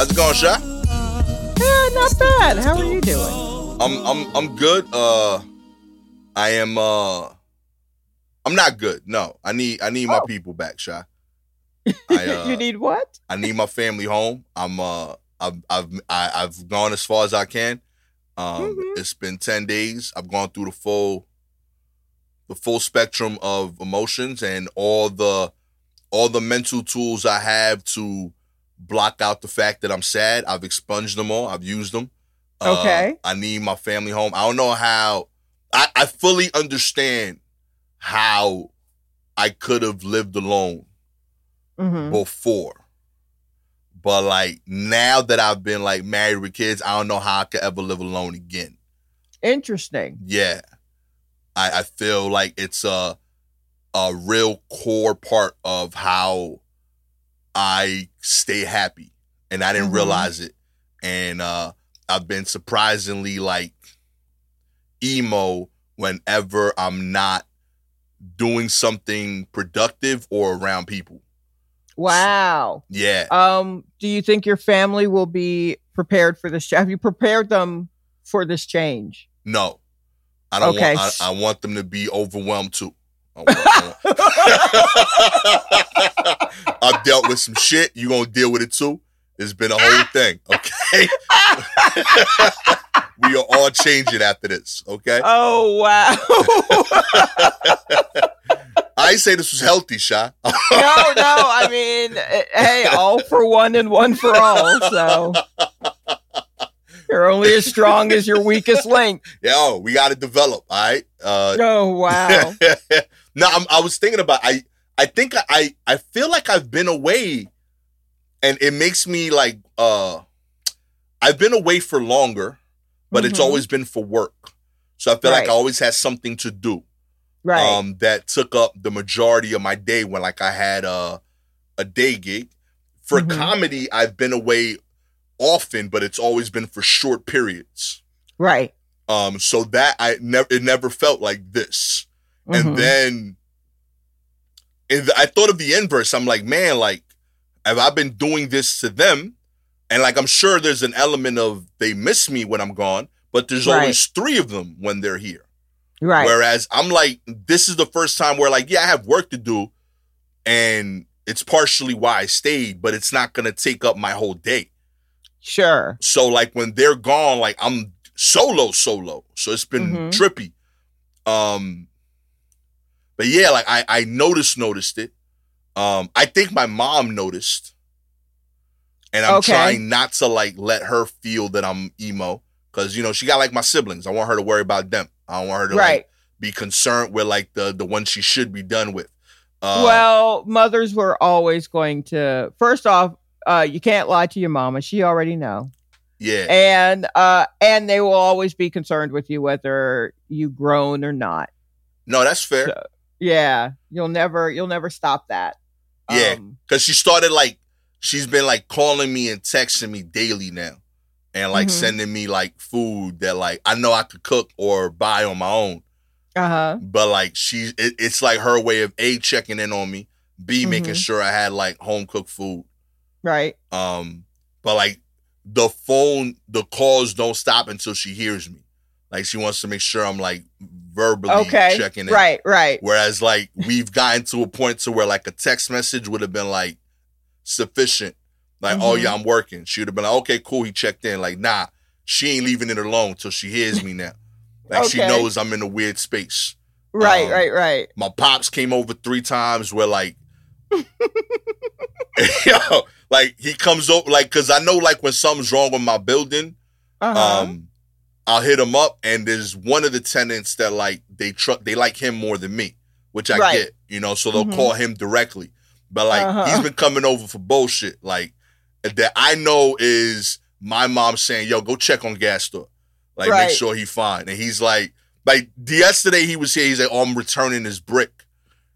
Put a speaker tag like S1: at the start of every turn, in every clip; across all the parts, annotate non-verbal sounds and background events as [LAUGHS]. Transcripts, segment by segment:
S1: How's it going, Sha?
S2: Yeah, not bad. How are you doing?
S1: I'm I'm I'm good. Uh I am uh I'm not good. No. I need I need my
S2: Oh.
S1: people back, Sha. [LAUGHS] I uh
S2: you need what?
S1: I need my family home. I'm uh I've I've I, I've gone as far as I can. Um
S2: Mhm.
S1: it's been 10 days. I've gone through the full the full spectrum of emotions and all the all the mental tools I have to block out the fact that I'm sad. I've expunged them all. I've used them. Uh,
S2: Okay.
S1: I need my family home. I don't know how I, I fully understand how I could have lived alone
S2: hmm
S1: before. But like now that I've been like married with kids, I don't know how I could ever live alone again.
S2: Interesting.
S1: Yeah. I, I feel like it's a a real core part of how I stay happy. And I didn't
S2: Mhm.
S1: realize it. And uh I've been surprisingly like emo whenever I'm not doing something productive or around people.
S2: Wow.
S1: Yeah.
S2: Um, do you think your family will be prepared for this? [LAUGHS] Have you prepared them for this change?
S1: No, I don't
S2: Okay.
S1: want. I, I want them to be overwhelmed too. I want- I want- I've dealt with some shit. You gonna deal with it too? It's been a whole thing. Okay, [LAUGHS] we are all changing after this. Okay,
S2: oh wow. [LAUGHS]
S1: I say this was healthy, Sha. [LAUGHS]
S2: no, no. I mean, eh, hey, all for one and one for all. So you're only as strong as your weakest link.
S1: Yo, we got to develop. All right. Uh,
S2: Oh wow.
S1: No, I'm, I was thinking about. I I think I- I I feel like I've been away, and it makes me like uh, I've been away for longer, but it's
S2: Mhm.
S1: always been for work. So I feel like I always had something to do.
S2: right.
S1: Um, that took up the majority of my day when like I had a a day gig. For
S2: Mhm.
S1: comedy, I've been away often, but it's always been for short periods.
S2: right.
S1: Um, so that I never it never felt like this.
S2: Mhm.
S1: And then and I thought of the inverse. I'm like, man, like, have I been doing this to them? And like, I'm sure there's an element of they miss me when I'm gone, but there's
S2: Right.
S1: always three of them when they're here.
S2: right.
S1: Whereas I'm like, this is the first time where like, yeah, I have work to do, and it's partially why I stayed, but it's not gonna take up my whole day.
S2: sure.
S1: So like when they're gone, like I'm solo, solo. So it's been
S2: Mhm.
S1: trippy. Um but yeah, like I I noticed noticed it. Um I think my mom noticed. And I'm
S2: Okay.
S1: trying not to like let her feel that I'm emo. Cause you know, she got like my siblings. I want her to worry about them. I don't want her to
S2: Right.
S1: like be concerned with like the the one she should be done with. Uh,
S2: well, mothers were always going to. First off, uh, you can't lie to your mama; she already know,
S1: yeah.
S2: and uh, and they will always be concerned with you whether you grown or not.
S1: No, that's fair.
S2: So, yeah, you'll never you'll never stop that.
S1: Yeah.
S2: Um,
S1: Cause she started like she's been like calling me and texting me daily now. And like
S2: Mhm.
S1: sending me like food that like I know I could cook or buy on my own.
S2: uh huh.
S1: But like she it, it's like her way of A checking in on me, B making
S2: Mhm.
S1: sure I had like home cooked food.
S2: Right.
S1: Um but like the phone the calls don't stop until she hears me. Like she wants to make sure I'm like verbally
S2: Okay.
S1: checking in.
S2: Right. Right.
S1: Whereas like we've gotten to a point to where like a text message would have been like sufficient. Like, oh
S2: Mhm.
S1: yeah, I'm working. She would have been like, okay, cool. He checked in. Like, nah, she ain't leaving it alone till she hears me now. Like she knows I'm in a weird space.
S2: Right.
S1: Um,
S2: right. Right.
S1: My pops came over three times where like [LAUGHS] [LAUGHS] yo, like he comes over like cause I know like when something's wrong with my building,
S2: Uh-huh.
S1: um, I'll hit him up, and there's one of the tenants that like they truck they like him more than me, which I
S2: Right.
S1: get, you know. So they'll
S2: Mhm.
S1: call him directly, but like
S2: Uh-huh.
S1: he's been coming over for bullshit, like that I know is my mom saying, "Yo, go check on Gastor, like
S2: Right.
S1: make sure he fine." And he's like, like yesterday he was here. He's like, "Oh, I'm returning his brick."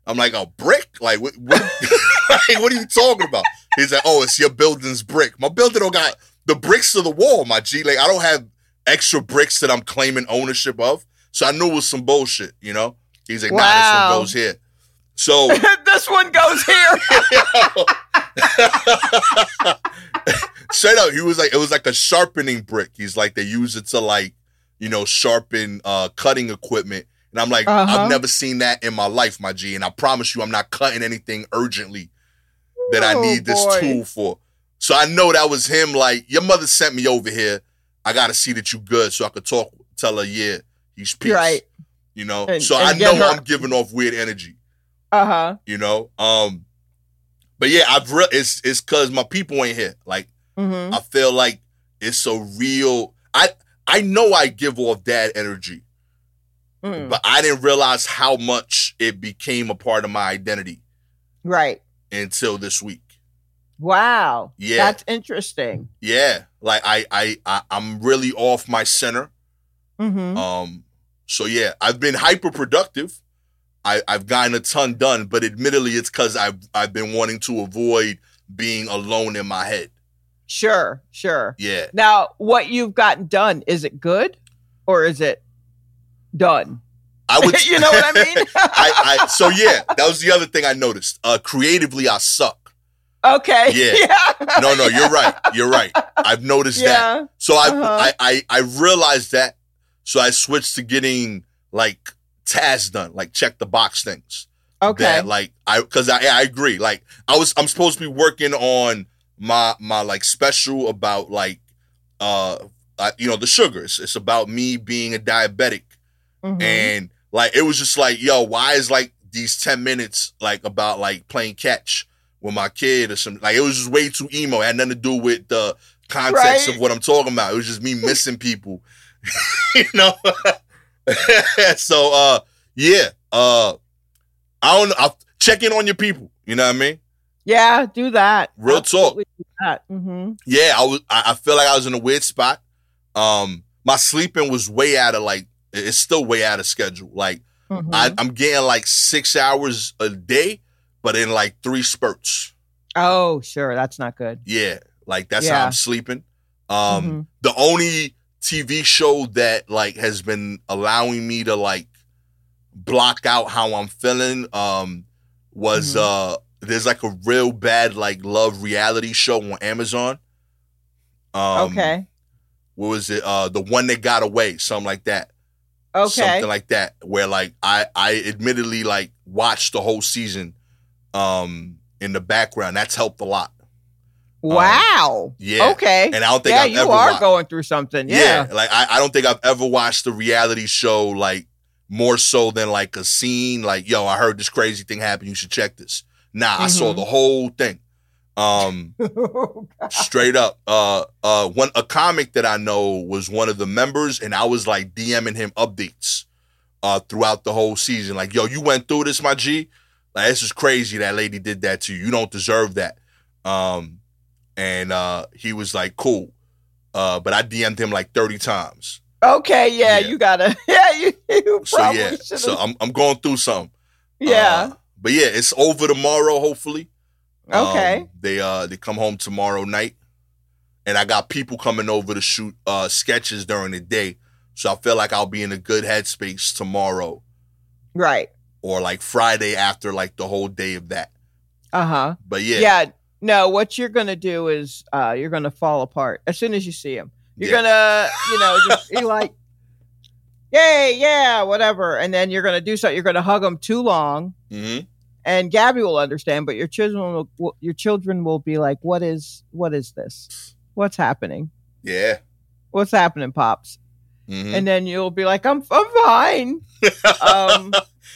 S1: I'm like, "A brick? Like what? What, [LAUGHS] like, what are you talking about?" He's like, "Oh, it's your building's brick. My building don't got the bricks to the wall, my G. Like I don't have extra bricks that I'm claiming ownership of. So I knew it was some bullshit, you know? He's like, nah, this one goes here. So [LAUGHS]
S2: this one goes here. [LAUGHS]
S1: Straight up, he was like, it was like a sharpening brick. He's like, they use it to like, you know, sharpen uh cutting equipment. And I'm like,
S2: Uh-huh.
S1: I've never seen that in my life, my G. And I promise you, I'm not cutting anything urgently that I
S2: Oh,
S1: need this
S2: boy.
S1: tool for. So I know that was him. Like, your mother sent me over here. I got to see that you good so I could talk, tell her, yeah, he's peace.
S2: Right.
S1: You know,
S2: And-
S1: so
S2: and
S1: I know
S2: her-
S1: I'm giving off weird energy.
S2: Uh huh.
S1: You know, um, but yeah, I've re- it's it's cause my people ain't here. Like
S2: Mm-hmm.
S1: I feel like it's a real. I I know I give off dad energy,
S2: Mm.
S1: but I didn't realize how much it became a part of my identity
S2: Right.
S1: until this week.
S2: Wow.
S1: Yeah.
S2: That's interesting.
S1: Yeah, like I I, I I'm really off my center.
S2: Mm-hmm.
S1: Um, so yeah, I've been hyper productive. I, I've gotten a ton done, but admittedly, it's because I've I've been wanting to avoid being alone in my head.
S2: Sure. Sure.
S1: Yeah,
S2: Now, what you've gotten done, is it good or is it done?
S1: I would. [LAUGHS]
S2: you know what I mean? [LAUGHS]
S1: I, I so yeah, that was the other thing I noticed. Uh, creatively, I suck.
S2: Okay.
S1: Yeah. [LAUGHS]
S2: Yeah.
S1: No, no, you're right. You're right. I've noticed that. So I,
S2: Uh-huh.
S1: I I I realized that. So I switched to getting like tasks done, like check the box things.
S2: Okay.
S1: that like I because I I agree. Like I was I'm supposed to be working on my my like special about like uh, uh you know the sugars. It's about me being a diabetic
S2: Mhm.
S1: and like it was just like yo why is like these 10 minutes like about like playing catch with my kid or something like it was just way too emo it had nothing to do with the context
S2: Right.
S1: of what i'm talking about it was just me [LAUGHS] missing people [LAUGHS] you know [LAUGHS] so uh yeah uh i don't know check in on your people you know what i mean
S2: yeah, do that.
S1: Real talk.
S2: Absolutely do that. hmm
S1: yeah i was I, feel like i was in a weird spot um my sleeping was way out of like it's still way out of schedule like
S2: Mm-hmm.
S1: I, I'm getting like six hours a day, but in like three spurts.
S2: oh, sure. That's not good.
S1: Yeah, like that's
S2: Yeah.
S1: how I'm sleeping. Um,
S2: Mhm.
S1: the only TV show that like has been allowing me to like block out how I'm feeling um was
S2: Mhm.
S1: uh there's like a real bad like love reality show on Amazon. Um,
S2: okay.
S1: What was it? Uh, the one that got away, something like that.
S2: Okay.
S1: something like that where like i i admittedly like watched the whole season um in the background that's helped a lot
S2: wow.
S1: yeah
S2: Okay.
S1: and i don't think
S2: yeah,
S1: i've
S2: you
S1: ever
S2: are
S1: wa-
S2: going through something.
S1: yeah.
S2: Yeah.
S1: like I, I don't think i've ever watched a reality show like more so than like a scene like yo i heard this crazy thing happen you should check this nah i saw
S2: Mhm.
S1: the whole thing um [LAUGHS] straight up uh uh one a comic that i know was one of the members and i was like dming him updates uh throughout the whole season like yo you went through this my g like this is crazy that lady did that to you you don't deserve that um and uh he was like cool uh but i dm'd him like 30 times
S2: okay. Yeah,
S1: Yeah.
S2: You gotta. [LAUGHS] Yeah. You. you
S1: so yeah
S2: should've-
S1: so i'm, I'm going through something
S2: yeah.
S1: Uh, but yeah it's over tomorrow hopefully
S2: okay.
S1: Um, they uh they come home tomorrow night, and I got people coming over to shoot uh sketches during the day. So I feel like I'll be in a good headspace tomorrow
S2: right.
S1: Or like Friday after like the whole day of that.
S2: Uh huh.
S1: But yeah,
S2: Yeah. No, what you're gonna do is uh, you're gonna fall apart as soon as you see him. You're
S1: Yeah.
S2: gonna, you know, just be [LAUGHS] like, "Yay, yeah, whatever," and then you're gonna do something. You're gonna hug him too long,
S1: hmm
S2: and Gabby will understand, but your children will, your children will be like, "What is, what is this? What's happening?
S1: yeah.
S2: What's happening, pops?"
S1: hmm
S2: And then you'll be like, "I'm, I'm fine." [LAUGHS] um,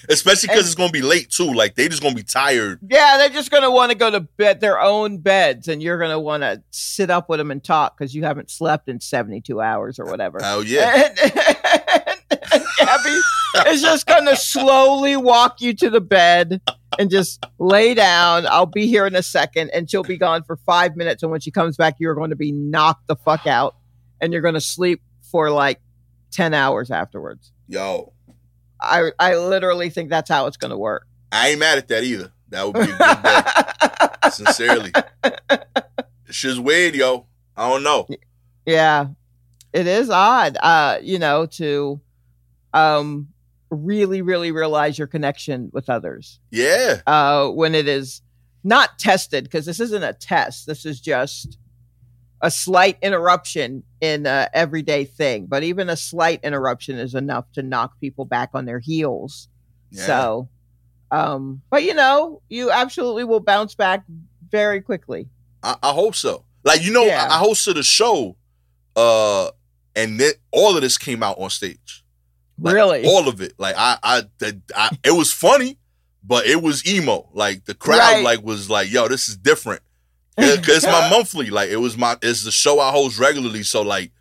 S1: Especially because it's gonna be late too. Like they just gonna be tired.
S2: Yeah, they're just going to want to go to bed, their own beds, and you're going to want to sit up with them and talk because you haven't slept in 72 hours or whatever.
S1: Oh yeah. [LAUGHS]
S2: And, and Gabby is just going to slowly walk you to the bed and just lay down. I'll be here in a second, and she'll be gone for five minutes. And when she comes back, you're going to be knocked the fuck out, and you're going to sleep for like 10 hours afterwards.
S1: Yo,
S2: I, I literally think that's how it's going to work.
S1: I ain't mad at that either. That would be a good day. [LAUGHS] Sincerely, it's just weird, yo. I don't know.
S2: Yeah. It is odd, uh, you know, to um really, really realize your connection with others.
S1: Yeah.
S2: Uh when it is not tested, because this isn't a test. This is just a slight interruption in a everyday thing, but even a slight interruption is enough to knock people back on their heels.
S1: Yeah.
S2: So, um, but you know, you absolutely will bounce back very quickly.
S1: I, I hope so. Like you know,
S2: Yeah.
S1: I, I hosted a show, uh, and then all of this came out on stage. Like,
S2: really?
S1: all of it. Like I, I, the- I, it was funny, but it was emo. Like the crowd,
S2: Right.
S1: like was like, "Yo, this is different." Because it's my monthly. Like it was my, it's the show I host regularly. So like,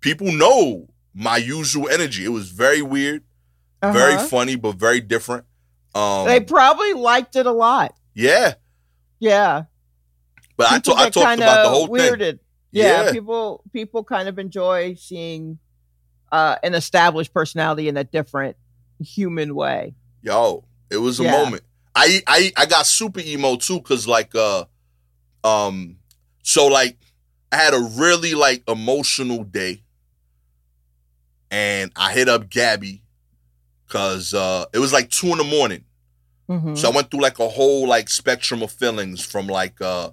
S1: people know my usual energy. It was very weird, very
S2: Uh-huh.
S1: funny, but very different. Um,
S2: They probably liked it a lot.
S1: yeah,
S2: Yeah.
S1: but I,
S2: People
S1: ta- I talked about the whole thing.
S2: weirded. Yeah,
S1: Yeah.
S2: people people kind of enjoy seeing uh, an established personality in a different human way.
S1: Yo, it was a
S2: Yeah.
S1: moment. I I I got super emo too, cause like uh um so like I had a really like emotional day. And I hit up Gabby cause uh it was like two in the morning.
S2: Mhm.
S1: So I went through like a whole like spectrum of feelings from like uh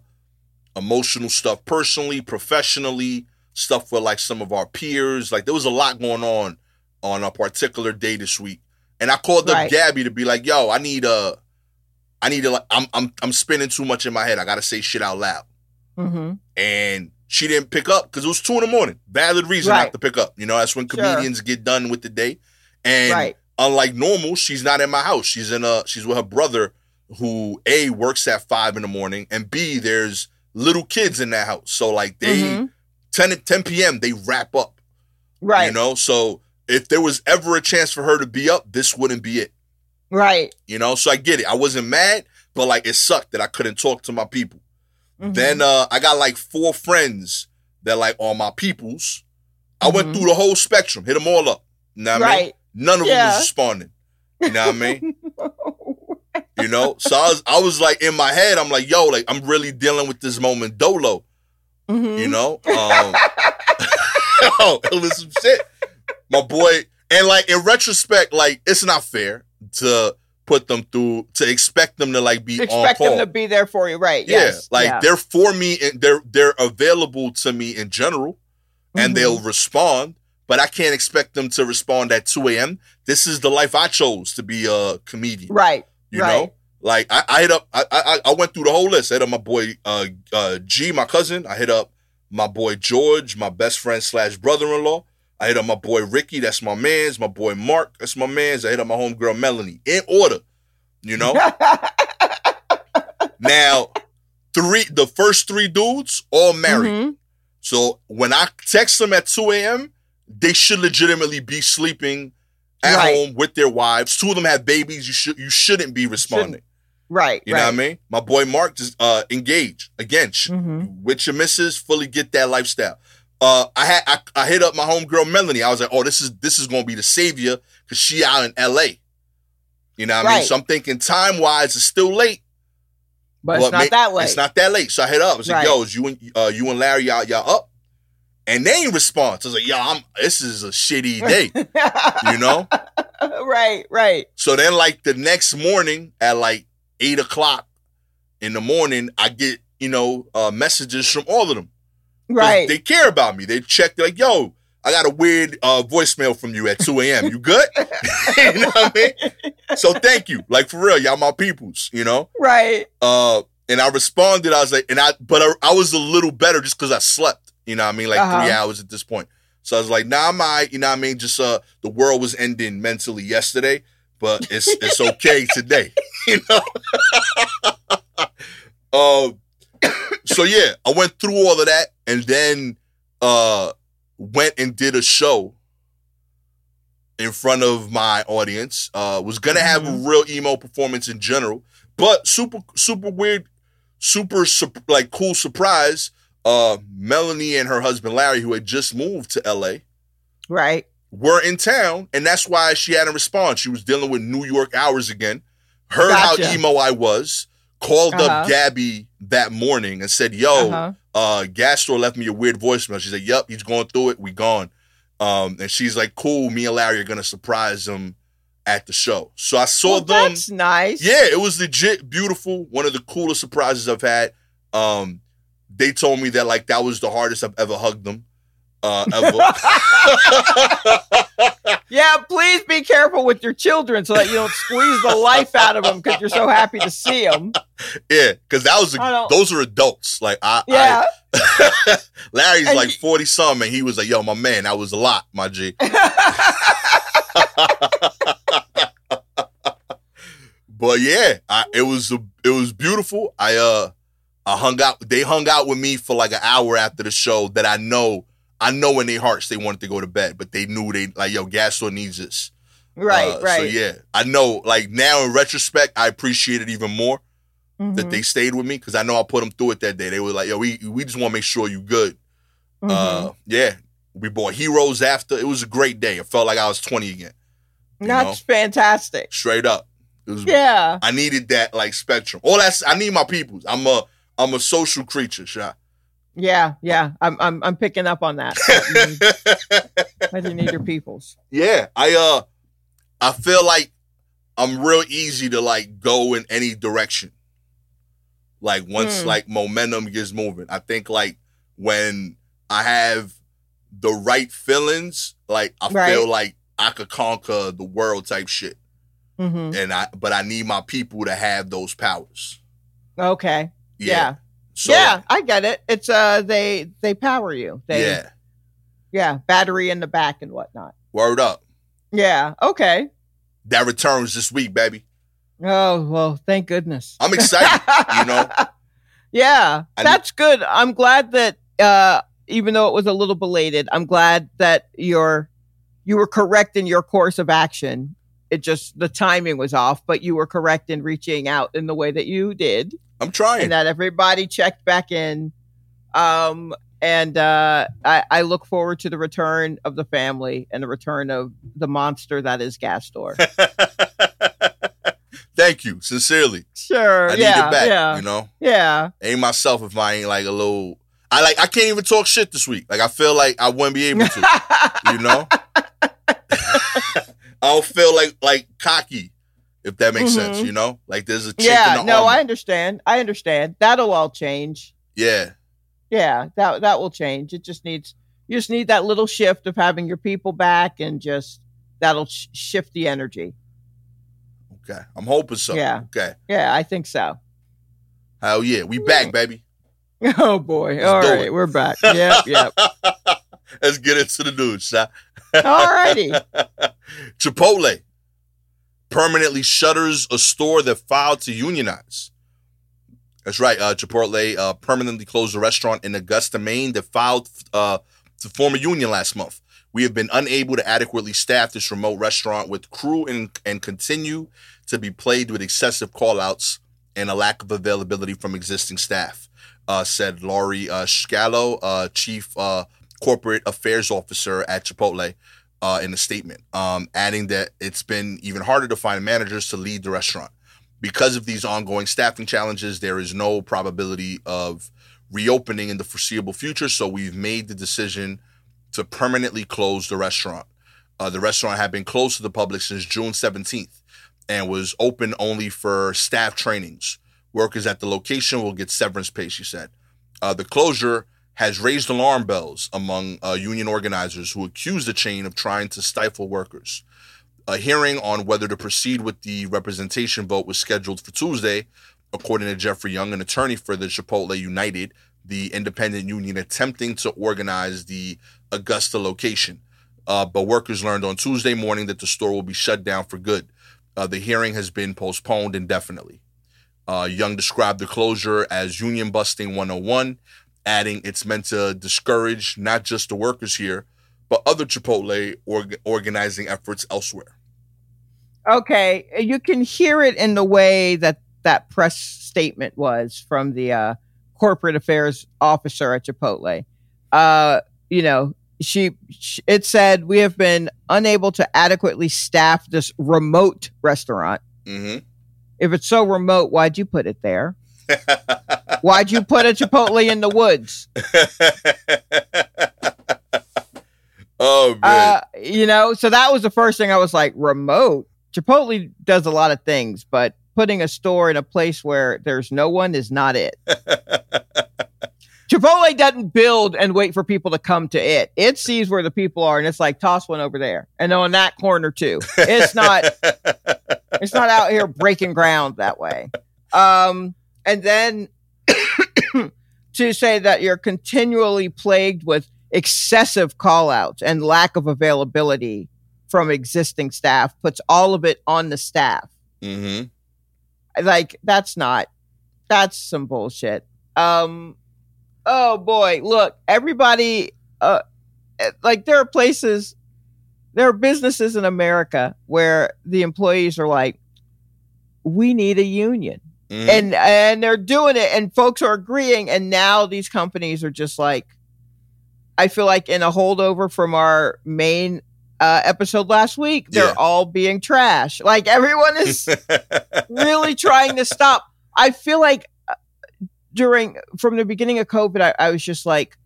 S1: emotional stuff personally, professionally, stuff with like some of our peers. Like there was a lot going on on a particular day this week. And I called up Gabby to be like, yo, I need uh I need to like I'm I'm I'm spinning too much in my head. I gotta say shit out loud.
S2: Mhm.
S1: And she didn't pick up because it was two in the morning. Valid reason
S2: Right.
S1: not to pick up. You know, that's when
S2: Sure.
S1: comedians get done with the day. And
S2: Right.
S1: unlike normal, she's not in my house. She's in a she's with her brother who A works at five in the morning and B, there's little kids in that house. So like they
S2: Mhm.
S1: 10 10 p.m. they wrap up.
S2: Right.
S1: You know? So if there was ever a chance for her to be up, this wouldn't be it.
S2: Right.
S1: You know, so I get it. I wasn't mad, but like it sucked that I couldn't talk to my people.
S2: Mhm.
S1: Then uh I got like four friends that like are my peoples. I went
S2: Mhm.
S1: through the whole spectrum, hit them all up. You know what I mean? None of them was responding. You know what I mean? [LAUGHS] You know? So I was I was like in my head, I'm like, yo, like I'm really dealing with this moment dolo.
S2: Mhm.
S1: You know? Um [LAUGHS] yo, was some shit. My boy, and like in retrospect, like it's not fair to put them through to expect them to like be on
S2: Expect them to be there for you, right?
S1: Yeah,
S2: yes.
S1: like
S2: yeah.
S1: they're for me and they're they're available to me in general, and
S2: Mhm.
S1: they'll respond. But I can't expect them to respond at two a.m. This is the life I chose to be a comedian.
S2: right.
S1: You
S2: right.
S1: know, like I, I hit up, I, I I went through the whole list. I hit up my boy uh, uh, G, my cousin. I hit up my boy George, my best friend slash brother-in-law. I hit up my boy Ricky, that's my man's. My boy Mark, that's my man's. I hit up my homegirl Melanie in order. You know, [LAUGHS] now three, the first three dudes all married.
S2: Mhm.
S1: So when I text them at 2 a.m., they should legitimately be sleeping at
S2: Right.
S1: home with their wives. Two of them have babies. You should you shouldn't be responding.
S2: Right.
S1: You
S2: right.
S1: know what I mean? My boy Mark just uh engaged. Again,
S2: Mhm.
S1: with your missus, fully get that lifestyle. Uh I had I, I hit up my homegirl Melanie. I was like, oh, this is this is gonna be the savior because she out in LA. You know what I mean? So I'm thinking time wise, it's still late.
S2: But it's not that way.
S1: It's not that late. So I hit up. I was like,
S2: Right.
S1: yo, is you and uh, you and Larry y'all, y'all up? And they ain't respond. So I was like, yo, I'm this is a shitty [LAUGHS] day, you know? [LAUGHS]
S2: right. Right.
S1: So then like the next morning at like eight o'clock in the morning, I get, you know, uh messages from all of them.
S2: Right.
S1: They care about me. They check, they're like, yo, I got a weird uh voicemail from you at 2 a.m. You good? [LAUGHS] you know what I mean? So thank you. Like for real, y'all my peoples, you know?
S2: right.
S1: uh and I responded, I was like, and I but I, I was a little better just because I slept, you know what I mean, like
S2: Uh-huh.
S1: three hours at this point. So I was like, nah, I'm all right, you know what I mean? Just uh the world was ending mentally yesterday, but it's it's okay today, [LAUGHS] you know. [LAUGHS] um so yeah, I went through all of that and then uh went and did a show in front of my audience. Uh was gonna have a real emo performance in general, but super super weird, super sup- like cool surprise. Uh Melanie and her husband Larry, who had just moved to LA,
S2: Right.
S1: were in town, and that's why she hadn't responded. She was dealing with New York hours again. Heard
S2: Gotcha.
S1: how emo I was. Called up
S2: Uh-huh.
S1: Gabby that morning and said, "Yo,
S2: Uh-huh.
S1: Uh Gastor left me a weird voicemail. She said, Yep, he's going through it. We gone. Um, and she's like, Cool, me and Larry are gonna surprise him at the show. So I saw
S2: Well,
S1: them.
S2: That's nice.
S1: Yeah, it was legit beautiful. One of the coolest surprises I've had. Um, they told me that like that was the hardest I've ever hugged them. Uh. [LAUGHS]
S2: Yeah, please be careful with your children so that you don't squeeze the life out of them because you're so happy to see them.
S1: yeah, because that was a, those are adults. Like I,
S2: Yeah.
S1: I [LAUGHS] Larry's
S2: And
S1: like forty some, and he was like, "Yo, my man, that was a lot, my G." [LAUGHS] But yeah, I, it was a, it was beautiful. I uh I hung out. They hung out with me for like an hour after the show. That I know I know in their hearts they wanted to go to bed, but they knew they like yo Gastor needs this.
S2: right,
S1: Uh,
S2: right.
S1: So yeah, I know. Like now in retrospect, I appreciate it even more that
S2: Mhm,
S1: they stayed with me because I know I put them through it that day. They were like, yo, we we just want to make sure you good.
S2: mhm.
S1: Uh, yeah, we bought heroes after. It was a great day. It felt like I was twenty again,
S2: That's fantastic.
S1: straight up. It was.
S2: Yeah.
S1: I needed that like spectrum. All that's I need my peoples. I'm a I'm a social creature, shot.
S2: Yeah, yeah. I'm I'm I'm picking up on that. [LAUGHS] I need- your peoples.
S1: yeah, I uh I feel like I'm real easy to like go in any direction. Like once
S2: Hmm.
S1: like momentum gets moving. I think like when I have the right feelings, like I
S2: Right.
S1: feel like I could conquer the world type shit.
S2: hmm
S1: And I but I need my people to have those powers.
S2: Okay. Yeah.
S1: So
S2: yeah, I get it. It's uh they they power you. They
S1: yeah.
S2: yeah, battery in the back and whatnot.
S1: Word up.
S2: Yeah. Okay.
S1: That returns this week, baby.
S2: Oh well, thank goodness.
S1: I'm excited. you know? [LAUGHS]
S2: Yeah,
S1: I-
S2: that's good. I'm glad that uh even though it was a little belated, I'm glad that you're you were correct in your course of action. It just the timing was off, but you were correct in reaching out in the way that you did,
S1: I'm trying.
S2: and that everybody checked back in. Um, and uh, I, I look forward to the return of the family and the return of the monster that is Gastor. [LAUGHS]
S1: Thank you, sincerely.
S2: Sure,
S1: I need
S2: yeah,
S1: it back.
S2: yeah,
S1: You know,
S2: yeah.
S1: ain't myself if I ain't like a little. I like. I can't even talk shit this week. Like I feel like I wouldn't be able to. you know, [LAUGHS] [LAUGHS] I don't feel like like cocky. If that makes sense,
S2: Mhm.
S1: you know, like there's a
S2: yeah,
S1: the
S2: no,
S1: armor.
S2: I understand. I understand. That'll all change.
S1: yeah,
S2: Yeah, that that will change. It just needs you just need that little shift of having your people back and just that'll sh- shift the energy.
S1: okay. I'm hoping so.
S2: Yeah.
S1: Okay.
S2: Yeah, I think so.
S1: Hell yeah, we back, baby. [LAUGHS]
S2: Oh boy.
S1: Let's
S2: All right,
S1: it.
S2: we're back. [LAUGHS] Yep, yep.
S1: Let's get into the news, shot.
S2: All righty. [LAUGHS]
S1: Chipotle permanently shutters a store that filed to unionize. That's right. Uh, Chipotle uh, permanently closed a restaurant in Augusta, Maine that filed uh, to form a union last month. We have been unable to adequately staff this remote restaurant with crew and, and continue to be plagued with excessive callouts and a lack of availability from existing staff, uh, said Laurie uh, Schalow, uh, Chief uh, Corporate Affairs Officer at Chipotle uh, in a statement, um, adding that it's been even harder to find managers to lead the restaurant. Because of these ongoing staffing challenges, there is no probability of reopening in the foreseeable future. So we've made the decision to permanently close the restaurant. Uh, the restaurant had been closed to the public since June 17th and was open only for staff trainings. Workers at the location will get severance pay, she said. Uh, the closure has raised alarm bells among uh, union organizers who accuse the chain of trying to stifle workers. A hearing on whether to proceed with the representation vote was scheduled for Tuesday, according to Jeffrey Young, an attorney for the Chipotle United, the independent union attempting to organize the Augusta location. Uh, but workers learned on Tuesday morning that the store will be shut down for good. Uh, the hearing has been postponed indefinitely. Uh, Young described the closure as union busting 101, adding it's meant to discourage not just the workers here, but other Chipotle org- organizing efforts elsewhere.
S2: Okay, you can hear it in the way that that press statement was from the uh, corporate affairs officer at Chipotle. Uh, you know, she, sh it said we have been unable to adequately staff this remote restaurant.
S1: hmm
S2: If it's so remote, why'd you put it there? [LAUGHS] Why'd you put a Chipotle in the woods? [LAUGHS]
S1: oh man,
S2: Uh, you know, so that was the first thing I was like, remote. Chipotle does a lot of things, but putting a store in a place where there's no one is not it. [LAUGHS] Chipotle doesn't build and wait for people to come to it. It sees where the people are and it's like toss one over there and on that corner too. It's not [LAUGHS] it's not out here breaking ground that way. Um, and then to say that you're continually plagued with excessive call outs and lack of availability from existing staff puts all of it on the staff.
S1: hmm
S2: Like that's not that's some bullshit. Um oh boy, look, everybody uh like there are places there are businesses in America where the employees are like we need a union.
S1: Hmm
S2: And and they're doing it and folks are agreeing and now these companies are just like I feel like in a holdover from our main uh, episode last week, they're
S1: Yeah.
S2: all being trash. Like everyone is [LAUGHS] really trying to stop. I feel like uh, during from the beginning of COVID, I, I was just like,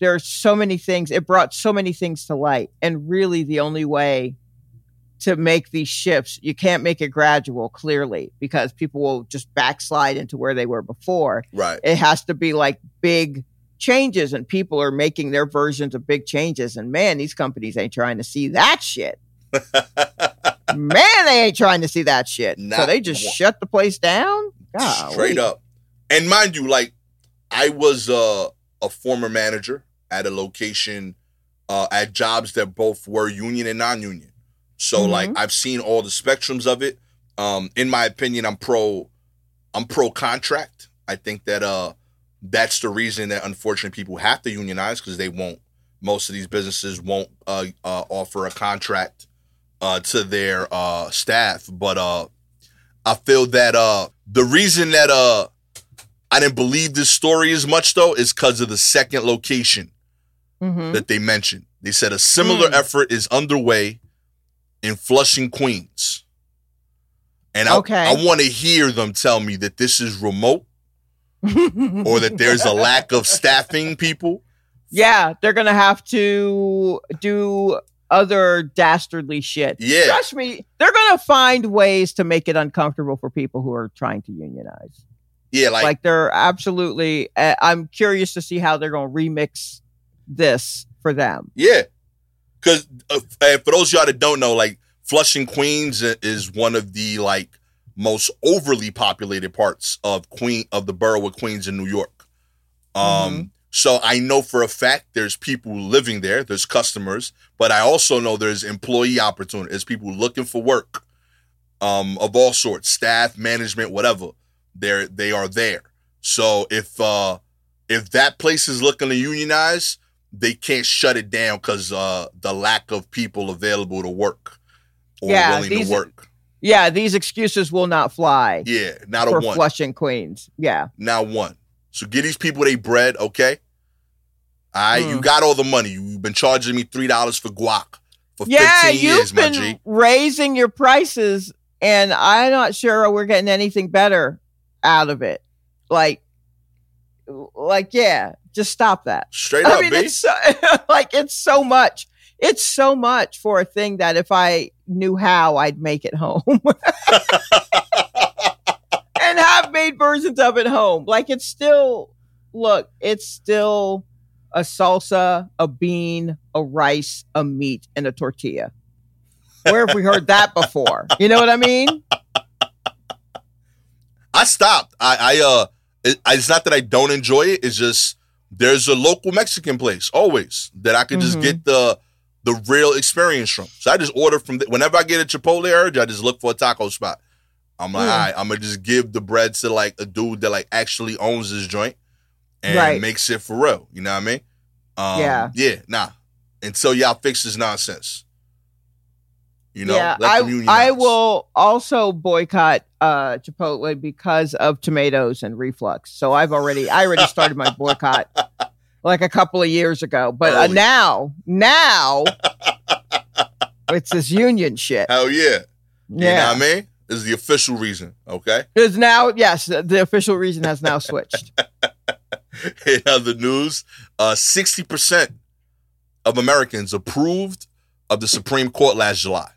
S2: there are so many things. It brought so many things to light, and really, the only way to make these shifts, you can't make it gradual, clearly, because people will just backslide into where they were before.
S1: right.
S2: It has to be like big changes, and people are making their versions of big changes. And man, these companies ain't trying to see that shit. [LAUGHS] Man, they ain't trying to see that shit. so they just
S1: one.
S2: shut the place down. Golly.
S1: Straight up. And mind you, like I was uh, a former manager at a location uh, at jobs that both were union and non-union. So
S2: Mhm.
S1: like I've seen all the spectrums of it. Um, in my opinion, I'm pro I'm pro contract. I think that uh that's the reason that unfortunately people have to unionize because they won't most of these businesses won't uh, uh offer a contract uh to their uh staff. But uh I feel that uh the reason that uh I didn't believe this story as much though is because of the second location
S2: Mhm.
S1: that they mentioned. They said a similar
S2: Mm.
S1: effort is underway in Flushing, Queens. And I,
S2: Okay.
S1: I want to hear them tell me that this is remote [LAUGHS] or that there's a lack of staffing people.
S2: yeah, they're gonna have to do other dastardly shit.
S1: Yeah.
S2: Trust me, they're gonna find ways to make it uncomfortable for people who are trying to unionize.
S1: Yeah, like,
S2: Like, they're absolutely. Uh, I'm curious to see how they're gonna remix this for them.
S1: yeah. Because uh, for those of y'all that don't know, like Flushing, Queens is one of the like most overly populated parts of Queen of the borough of Queens in New York. Um,
S2: Mhm.
S1: so I know for a fact there's people living there, there's customers, but I also know there's employee opportunity. There's people looking for work, um, of all sorts, staff, management, whatever. They're they are there. So if uh if that place is looking to unionize, they can't shut it down because uh the lack of people available to work or
S2: Yeah,
S1: willing
S2: these-
S1: to work.
S2: Yeah, these excuses will not fly
S1: Yeah, not a one.
S2: Flushing Queens. Yeah.
S1: not one. So get these people they bread, okay? All right, you
S2: Mm.
S1: got all the money. You've been charging me three dollars for guac for
S2: Yeah,
S1: fifteen
S2: you've
S1: years, my
S2: been raising your prices, and I'm not sure we're getting anything better out of it. Like, like, yeah, just stop that.
S1: Straight
S2: I
S1: up,
S2: mean,
S1: B.
S2: it's so, [LAUGHS] like it's so much. It's so much for a thing that if I knew how, I'd make it home [LAUGHS] and have made versions of it home. Like it's still, look, it's still a salsa, a bean, a rice, a meat, and a tortilla. Where have we heard that [LAUGHS] before? You know what I mean?
S1: I stopped. I, I uh, it, it's not that I don't enjoy it. It's just there's a local Mexican place always that I can just
S2: Mhm.
S1: get the the real experience from. So I just order from the, whenever I get a Chipotle urge, I just look for a taco spot. I'm like,
S2: Mm.
S1: all right, I'm gonna just give the bread to like a dude that like actually owns this joint and
S2: Right.
S1: makes it for real. You know what I mean? Um,
S2: Yeah.
S1: Yeah. Nah. Until y'all fix this nonsense. You know.
S2: yeah, I. I will also boycott uh, Chipotle because of tomatoes and reflux. So I've already I already started my boycott [LAUGHS] like a couple of years ago. But uh, now now [LAUGHS] it's this union shit.
S1: Hell yeah. You know
S2: Yeah,
S1: what I mean? This is the official reason. Okay.
S2: is now yes the official reason has now switched. [LAUGHS]
S1: In other news, uh, 60% of Americans approved of the Supreme Court last July.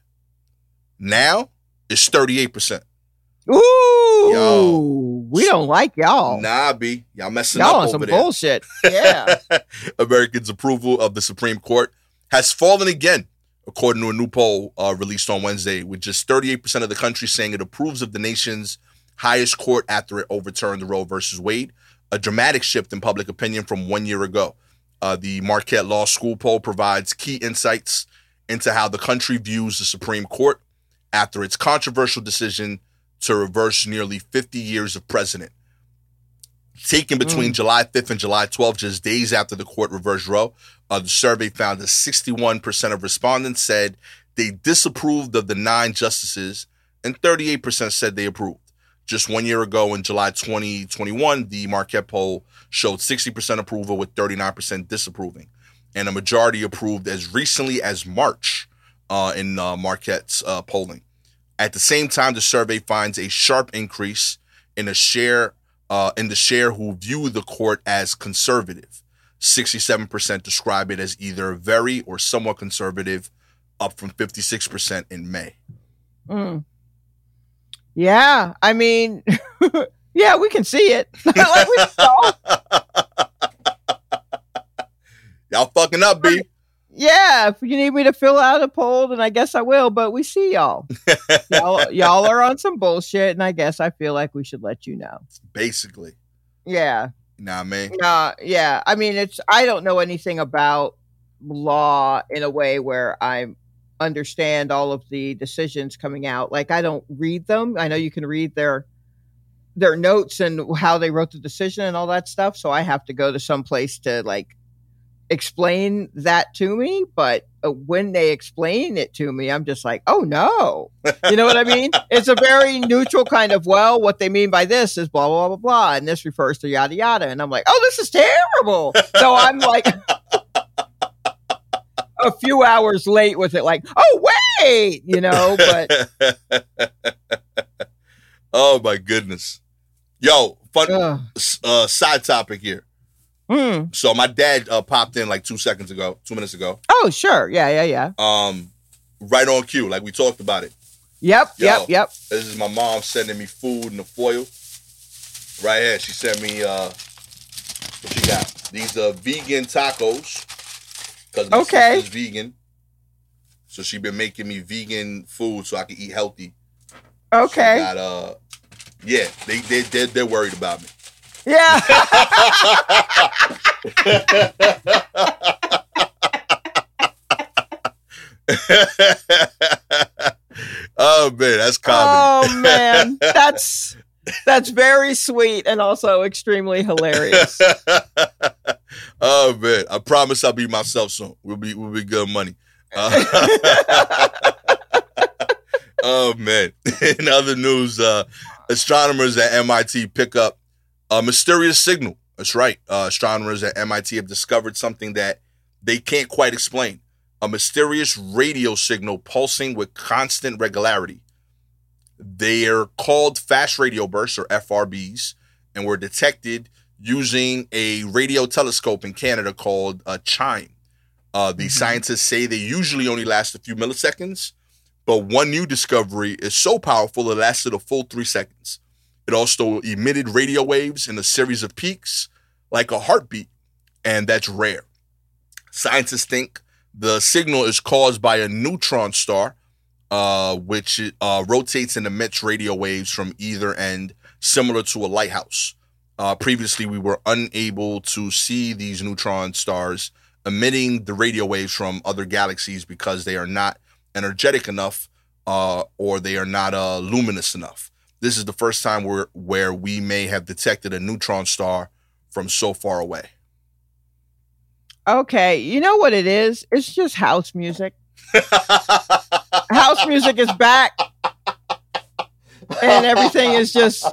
S1: Now it's 38%.
S2: Ooh, Ooh, we don't like y'all.
S1: Nah, B. Y'all messing
S2: y'all
S1: up
S2: on
S1: over
S2: some
S1: there.
S2: bullshit. [LAUGHS] Yeah.
S1: Americans' approval of the Supreme Court has fallen again, according to a new poll uh, released on Wednesday, with just 38% of the country saying it approves of the nation's highest court after it overturned the Roe versus Wade, a dramatic shift in public opinion from one year ago. Uh, the Marquette Law School poll provides key insights into how the country views the Supreme Court after its controversial decision to reverse nearly 50 years of precedent. Taken between July 5th and July 12th, just days after the court reversed Roe, uh, the survey found that 61% of respondents said they disapproved of the nine justices, and 38% said they approved. Just one year ago, in July 2021, the Marquette poll showed 60% approval with 39% disapproving, and a majority approved as recently as March uh, in uh, Marquette's uh, polling. At the same time, the survey finds a sharp increase in a share uh, in the share who view the court as conservative. 67% describe it as either very or somewhat conservative, up from 56% in May.
S2: Mm. Yeah. I mean, [LAUGHS] yeah, we can see it. [LAUGHS] like we saw. [LAUGHS]
S1: Y'all fucking up, B.
S2: Yeah, if you need me to fill out a poll, then I guess I will. But we see y'all. y'all, [LAUGHS] y'all are on some bullshit, and I guess I feel like we should let you know.
S1: Basically.
S2: Yeah.
S1: Nah, man.
S2: Uh, yeah. I mean, it's I don't know anything about law in a way where I understand all of the decisions coming out. Like I don't read them. I know you can read their their notes and how they wrote the decision and all that stuff. So I have to go to some place to like explain that to me. But uh, when they explain it to me, I'm just like, oh no, you know what I mean? [LAUGHS] It's a very neutral kind of, well, what they mean by this is blah, blah, blah, blah. And this refers to yada, yada. And I'm like, oh, this is terrible. So I'm like a few hours late with it, like, oh, wait, you know, but [LAUGHS]
S1: oh my goodness. Yo, fun
S2: uh,
S1: uh, side topic here.
S2: Hmm.
S1: So my dad uh, popped in like two seconds ago, two minutes ago.
S2: oh, sure. Yeah, yeah, yeah.
S1: Um, right on cue, like we talked about it.
S2: Yep,
S1: Yo.
S2: yep, yep.
S1: This is my mom sending me food in the foil. Right here, she sent me uh, what she got? These are vegan tacos. Cause my
S2: Okay.
S1: sister's vegan. So she been making me vegan food so I can eat healthy.
S2: Okay.
S1: got, uh, yeah, they they they're, they're worried about me.
S2: Yeah. [LAUGHS]
S1: oh man, that's comedy.
S2: oh man, [LAUGHS] that's that's very sweet and also extremely hilarious. [LAUGHS]
S1: oh man, I promise I'll be myself soon. We'll be we'll be good money. Uh, oh man. In other news, uh, astronomers at MIT pick up a mysterious signal. That's right. Uh, astronomers at MIT have discovered something that they can't quite explain. A mysterious radio signal pulsing with constant regularity. They are called fast radio bursts or FRBs and were detected using a radio telescope in Canada called uh, CHIME. Uh, the scientists say they usually only last a few milliseconds, but one new discovery is so powerful it lasted a full three seconds. It also emitted radio waves in a series of peaks, like a heartbeat, and that's rare. Scientists think the signal is caused by a neutron star, uh, which uh, rotates and emits radio waves from either end, similar to a lighthouse. Uh, previously, we were unable to see these neutron stars emitting the radio waves from other galaxies because they are not energetic enough uh, or they are not uh, luminous enough. This is the first time where where we may have detected a neutron star from so far away.
S2: Okay, you know what it is? It's just house music. [LAUGHS] House music is back. And everything is just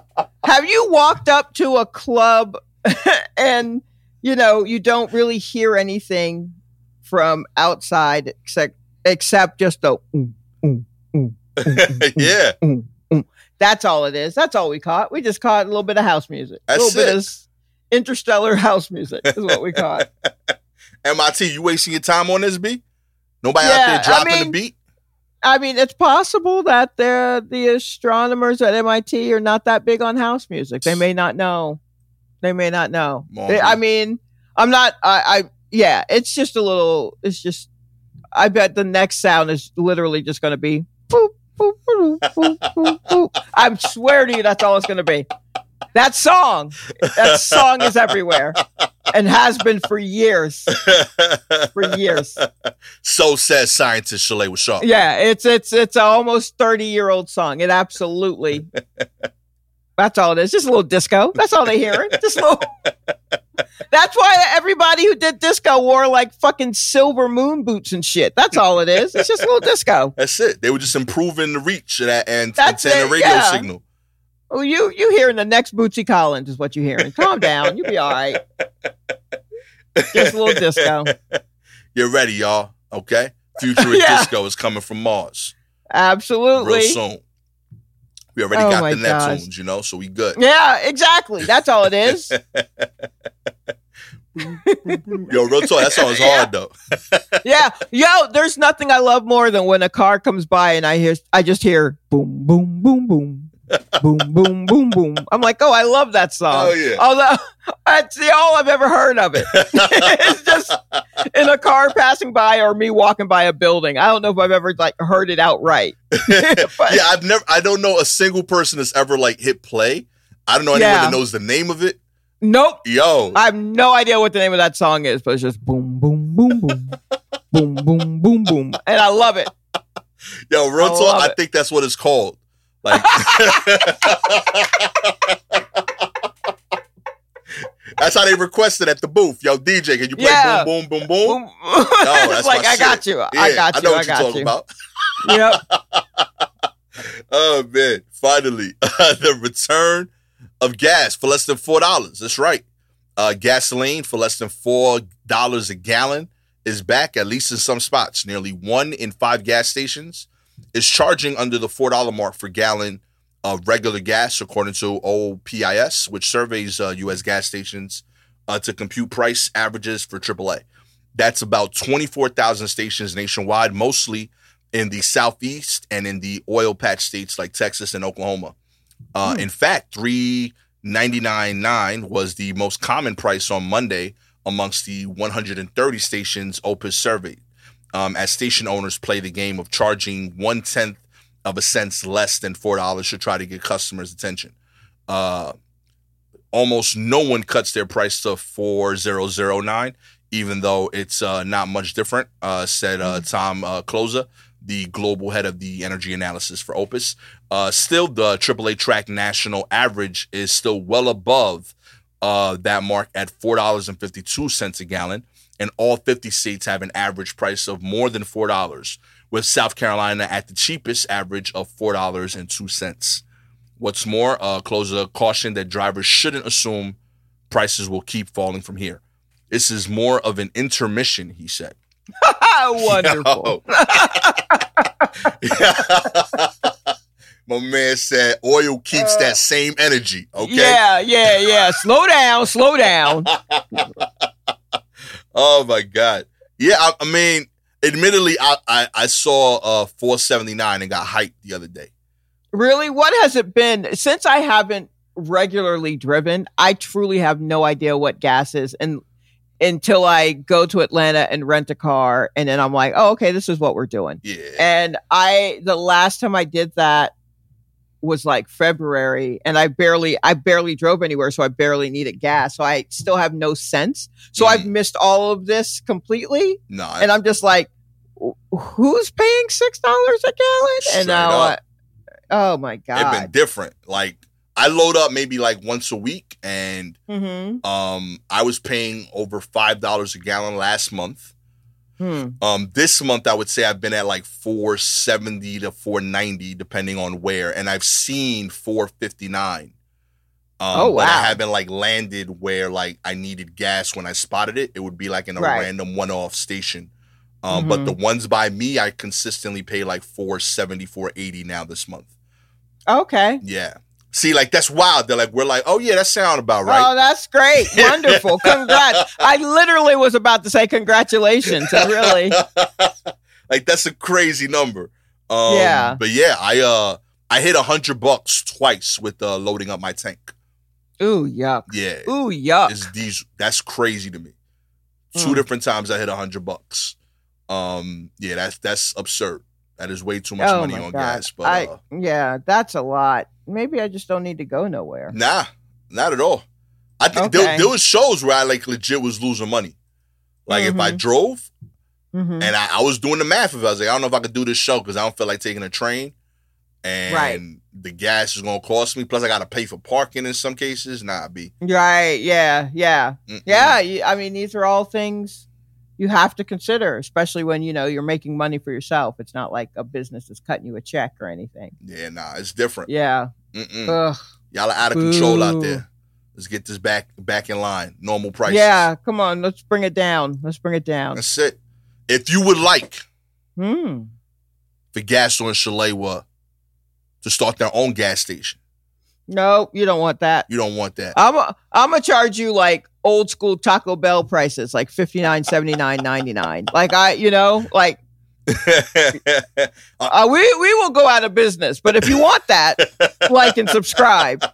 S2: Have you walked up to a club [LAUGHS] and you know, you don't really hear anything from outside except except just a mm, mm, mm, [LAUGHS]
S1: yeah,
S2: mm, mm. That's all it is. That's all we caught. We just caught a little bit of house music. A
S1: That's
S2: little bit of interstellar [LAUGHS] house music is what we caught. [LAUGHS]
S1: MIT, you wasting your time on this, beat? Nobody
S2: Yeah,
S1: out there dropping
S2: mean-
S1: the beat?
S2: I mean, it's possible that the the astronomers at MIT are not that big on house music. They may not know. They may not know. They- I mean, I'm not. I, I yeah. It's just a little. It's just. I bet the next sound is literally just going to be. Boop, I swear to you, that's all it's going to be. That song. That song is everywhere, and has been for years. For years.
S1: so says scientist Shalewa Sharpe.
S2: Yeah, it's it's it's a almost thirty year old song. It absolutely. That's all it is. Just a little disco. That's all they hearing. Just a little. That's why everybody who did disco wore like fucking silver moon boots and shit. That's all it is. It's just a little disco. [LAUGHS]
S1: That's it. They were just improving the reach of that and
S2: That's
S1: antenna
S2: it,
S1: radio
S2: yeah.
S1: signal.
S2: Oh, you you hearing the next Bootsy Collins is what you're hearing. Calm down. You'll be all right. [LAUGHS] Just a little disco.
S1: You're ready, y'all. Okay? Future [LAUGHS]
S2: Yeah.
S1: disco is coming from Mars
S2: Absolutely.
S1: real soon. We already
S2: Oh
S1: got the
S2: gosh.
S1: Neptunes, you know, so we good.
S2: Yeah, exactly. That's all it is. [LAUGHS]
S1: Yo, real talk, that song is hard though. [LAUGHS]
S2: yeah, yo, there's nothing I love more than when a car comes by and I hear, I just hear boom, boom, boom, boom, boom, boom, boom, boom. I'm like, oh, I love that song.
S1: Oh, yeah.
S2: Although [LAUGHS] that's the all I've ever heard of it. [LAUGHS] it's just in a car passing by or me walking by a building. I don't know if I've ever like heard it outright. [LAUGHS] But-
S1: yeah, I've never I don't know a single person that's ever like hit play. I don't know anyone
S2: Yeah.
S1: that knows the name of it.
S2: Nope.
S1: Yo,
S2: I have no idea what the name of that song is, but it's just boom, boom, boom, boom, boom, boom, boom, boom, and I love it.
S1: yo, real
S2: I
S1: talk, I think that's what it's called. Like [LAUGHS] That's how they requested at the booth. Yo, DJ, can you play
S2: Yeah.
S1: boom, boom, boom, boom?
S2: Boom. [LAUGHS]
S1: that's
S2: it's like
S1: my
S2: I got you. I got you.
S1: I know
S2: I,
S1: what you're
S2: got
S1: talking
S2: you.
S1: about.
S2: Yep. [LAUGHS]
S1: Oh man, finally, the return of gas for less than four dollars. That's right. Uh, gasoline for less than four dollars a gallon is back, at least in some spots. Nearly one in five gas stations is charging under the four dollar mark for gallon of regular gas, according to OPIS, which surveys uh, U.S. gas stations uh, to compute price averages for AAA. That's about twenty four thousand stations nationwide, mostly in the southeast and in the oil patch states like Texas and Oklahoma. Uh, In fact, three ninety nine nine was the most common price on Monday amongst the 130 stations OPIS surveyed. Um, as station owners play the game of charging one tenth of a cent less than four dollars to try to get customers' attention. Uh, almost no one cuts their price to four zero zero nine, even though it's uh, not much different. Uh, said uh, Tom uh, Kloza, the global head of the energy analysis for OPIS. Uh, still, the AAA track national average is still well above uh, that mark at four dollars and fifty two cents a gallon, and all fifty states have an average price of more than four dollars, with South Carolina at the cheapest average of four dollars and two cents. What's more, uh, Kloza cautioned that drivers shouldn't assume prices will keep falling from here. This is more of an intermission, he said. [LAUGHS]
S2: Wonderful. [LAUGHS]
S1: My man said oil keeps that same energy. Okay.
S2: Yeah, yeah, yeah. Slow down, slow down. [LAUGHS]
S1: Oh my god. Yeah, I, I mean, admittedly, I, I I saw uh 479 and got hyped the other day.
S2: Really, what has it been since I haven't regularly driven? I truly have no idea what gas is, and until I go to Atlanta and rent a car, and then I'm like, oh, okay, this is what we're doing.
S1: Yeah.
S2: And I, the last time I did that was like February, and I barely, I barely drove anywhere, so I barely needed gas. So I still have no sense. So I've
S1: Mm.
S2: missed all of this completely,
S1: No, I,
S2: and I'm just like, who's paying six dollars a gallon? And now. I, oh my
S1: it's
S2: god.
S1: been different. Like I load up maybe like once a week and
S2: Mm-hmm.
S1: um I was paying over five dollars a gallon last month.
S2: Hmm.
S1: Um, this month I would say I've been at like 470 to 490, depending on where, and I've seen 459. Um,
S2: Oh,
S1: But I haven't like landed where like I needed gas when I spotted it. It would be like in a
S2: Right.
S1: random one-off station. Um, But
S2: Mhm.
S1: the ones by me, I consistently pay like 470, 480 now this month.
S2: Okay.
S1: Yeah. See, like that's wild. They're like, we're like, oh yeah, that sound about right.
S2: Oh, that's great. [LAUGHS] Wonderful. Congrats. I literally was about to say congratulations. I really. [LAUGHS]
S1: like that's a crazy number. Um,
S2: Yeah.
S1: But yeah, I uh I hit a hundred bucks twice with uh loading up my tank.
S2: Ooh, yuck.
S1: Yeah.
S2: Ooh, yuck.
S1: It's these that's crazy to me. Two
S2: Mm.
S1: different times I hit a hundred bucks. Um, yeah, that's that's absurd. That is way too much
S2: oh
S1: money on
S2: God.
S1: gas. But
S2: I,
S1: uh,
S2: yeah, that's a lot. Maybe I just don't need to go nowhere.
S1: nah, not at all. I think there,
S2: Okay.
S1: there was shows where I like legit was losing money. Like if I
S2: Mhm.
S1: drove
S2: hmm
S1: and I, I was doing the math of it, I was like, I don't know if I could do this show because I don't feel like taking a train. And
S2: Right.
S1: the gas is gonna cost me. Plus I gotta pay for parking in some cases. Nah, be
S2: Right. Yeah. Yeah.
S1: Mm-mm.
S2: Yeah. I mean, these are all things you have to consider, especially when you know you're making money for yourself. It's not like a business is cutting you a check or anything.
S1: Yeah, nah, it's different.
S2: Yeah.
S1: Mm-mm.
S2: Ugh.
S1: Y'all are out of control out there. Let's get this back back in line. Normal prices.
S2: Yeah. Come on. Let's bring it down. Let's bring it down.
S1: That's it. If you would like
S2: Hmm.
S1: for Gastor and Shalewa to start their own gas station,
S2: No, you don't want that.
S1: you don't want that.
S2: I'm a, I'm gonna charge you like old school Taco Bell prices, like fifty nine, seventy nine, ninety nine. Like I, you know, like [LAUGHS] uh, we we will go out of business. But if you want that, like and subscribe.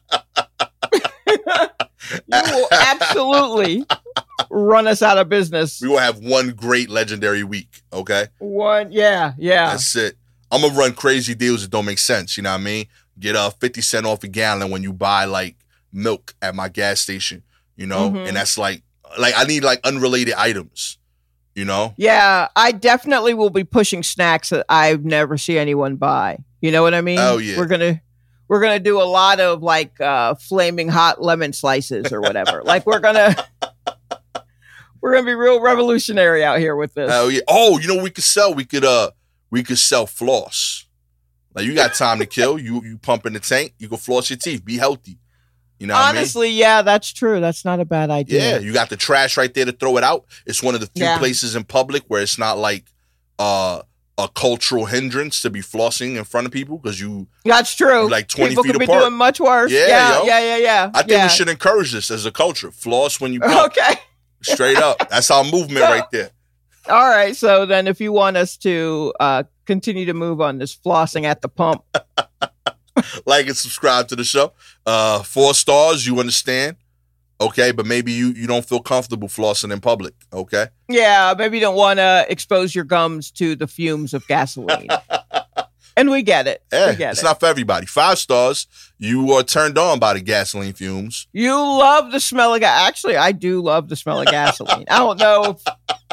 S2: [LAUGHS] you will absolutely run us out of business.
S1: we will have one great legendary week. Okay,
S2: One, yeah, yeah,
S1: that's it. I'm gonna run crazy deals that don't make sense. You know what I mean? Get a 50 cent off a gallon when you buy like milk at my gas station. You know,
S2: Mhm.
S1: and that's like like I need like unrelated items. You know,
S2: yeah. I definitely will be pushing snacks that I never see anyone buy. You know what I mean?
S1: Oh, yeah.
S2: We're gonna we're gonna do a lot of like uh flaming hot lemon slices or whatever. [LAUGHS] like we're gonna we're gonna be real revolutionary out here with this.
S1: Hell yeah. Oh, you know we could sell? We could uh we could sell floss. Like you got time to kill. You you pump in the tank, you can floss your teeth, be healthy. You know what
S2: Honestly, yeah, that's true. That's not a bad idea.
S1: Yeah, you got the trash right there to throw it out. It's one of the few
S2: Yeah.
S1: places in public where it's not like uh a cultural hindrance to be flossing in front of people because you
S2: That's true.
S1: You're like 20
S2: People
S1: feet
S2: could be
S1: apart.
S2: doing much worse.
S1: Yeah,
S2: Yeah,
S1: yo.
S2: yeah, yeah, yeah.
S1: I think
S2: yeah.
S1: we should encourage this as a culture. Floss when you pump.
S2: Okay.
S1: Straight up. That's our movement [LAUGHS] right there.
S2: All right. So then, if you want us to uh, continue to move on this flossing at the pump, [LAUGHS]
S1: like and subscribe to the show. Uh, four stars, you understand? Okay, but maybe you you don't feel comfortable flossing in public. Okay,
S2: yeah, maybe you don't want to expose your gums to the fumes of gasoline. [LAUGHS] and we get it.
S1: yeah,
S2: we get
S1: it's
S2: it.
S1: not for everybody. Five stars, you are turned on by the gasoline fumes.
S2: you love the smell of gas. Actually, I do love the smell of gasoline. I don't know. If,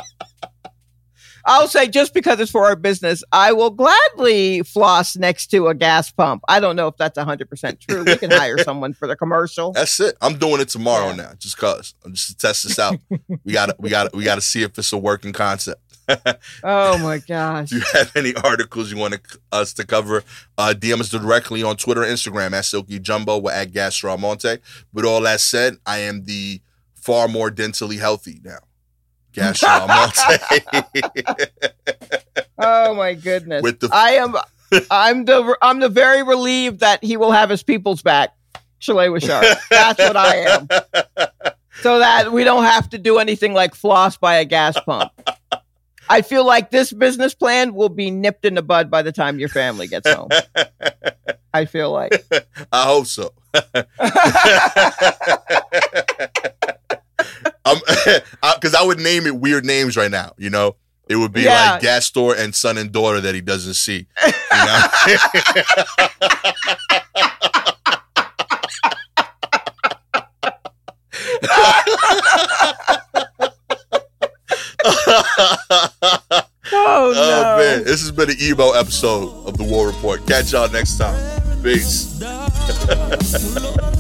S2: I'll say just because it's for our business, I will gladly floss next to a gas pump. I don't know if that's 100% true. We can hire [LAUGHS] someone for the commercial.
S1: That's it. I'm doing it tomorrow
S2: Yeah.
S1: now, just cause, I'm just to test this out. we got to we got to we got to see if it's a working concept. [LAUGHS]
S2: Oh my gosh.
S1: If [LAUGHS] you have any articles you want to, us to cover, uh, DM us directly on Twitter Instagram at Silky Jumbo. We're at Gastor Almonte. With all that said, I am the far more dentally healthy now. [LAUGHS] Monte.
S2: Oh my goodness.
S1: With the-
S2: I am I'm the I'm the very relieved that he will have his people's back. Shalewa Sharpe. That's what I am. So that we don't have to do anything like floss by a gas pump. I feel like this business plan will be nipped in the bud by the time your family gets home. I feel like. [LAUGHS]
S1: I hope so. [LAUGHS] Because [LAUGHS] I would name it weird names right now, you know? It would be
S2: Yeah.
S1: like Gastor and son and daughter that he doesn't see. You know? [LAUGHS]
S2: Oh,
S1: Oh
S2: no.
S1: man, this has been an emo episode of the War Report. Catch y'all next time. Peace.
S3: Let me grow.